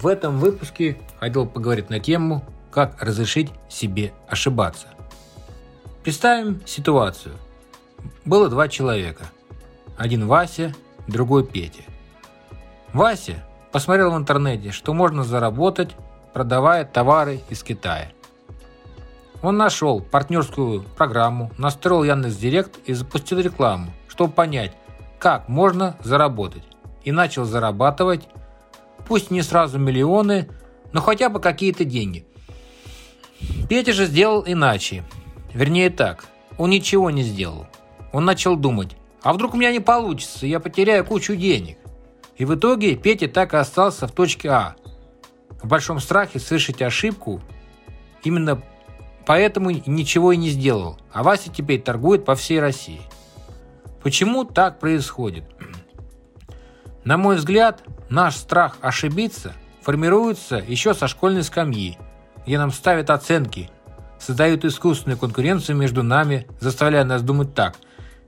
В этом выпуске хотел поговорить на тему, как разрешить себе ошибаться. Представим ситуацию. Было два человека. Один Вася, другой Петя. Вася посмотрел в интернете, что можно заработать, продавая товары из Китая. Он нашел партнерскую программу, настроил Яндекс.Директ и запустил рекламу, чтобы понять, как можно заработать. И начал зарабатывать Пусть не сразу миллионы, но хотя бы какие-то деньги. Петя же сделал иначе. Вернее так, он ничего не сделал. Он начал думать, а вдруг у меня не получится, я потеряю кучу денег. И в итоге Петя так и остался в точке А. В большом страхе совершить ошибку, именно поэтому ничего и не сделал. А Вася теперь торгует по всей России. Почему так происходит? На мой взгляд, Наш страх ошибиться формируется еще со школьной скамьи, где нам ставят оценки, создают искусственную конкуренцию между нами, заставляя нас думать так.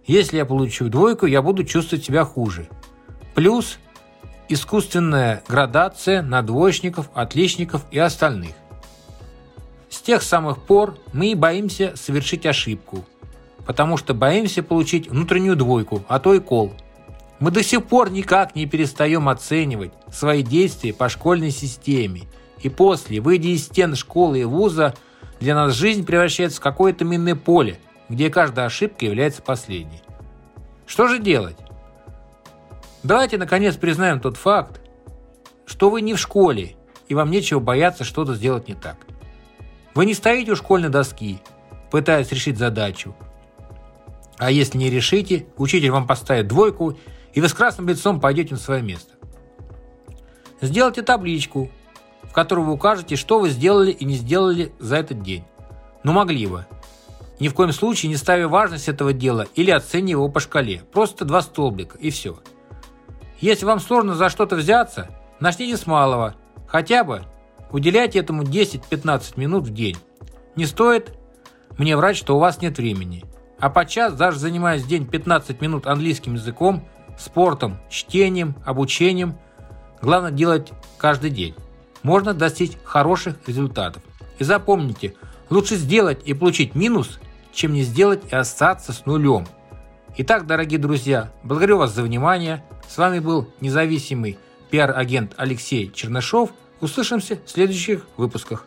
Если я получу двойку, я буду чувствовать себя хуже. Плюс искусственная градация на двоечников, отличников и остальных. С тех самых пор мы и боимся совершить ошибку, потому что боимся получить внутреннюю двойку, а то и кол – мы до сих пор никак не перестаем оценивать свои действия по школьной системе. И после, выйдя из стен школы и вуза, для нас жизнь превращается в какое-то минное поле, где каждая ошибка является последней. Что же делать? Давайте наконец признаем тот факт, что вы не в школе, и вам нечего бояться что-то сделать не так. Вы не стоите у школьной доски, пытаясь решить задачу. А если не решите, учитель вам поставит двойку и вы с красным лицом пойдете на свое место. Сделайте табличку, в которой вы укажете, что вы сделали и не сделали за этот день. Но могли бы. Ни в коем случае не ставя важность этого дела или оценивая его по шкале. Просто два столбика и все. Если вам сложно за что-то взяться, начните с малого. Хотя бы уделяйте этому 10-15 минут в день. Не стоит мне врать, что у вас нет времени. А подчас, даже занимаясь день 15 минут английским языком, спортом, чтением, обучением. Главное делать каждый день. Можно достичь хороших результатов. И запомните, лучше сделать и получить минус, чем не сделать и остаться с нулем. Итак, дорогие друзья, благодарю вас за внимание. С вами был независимый пиар-агент Алексей Чернышов. Услышимся в следующих выпусках.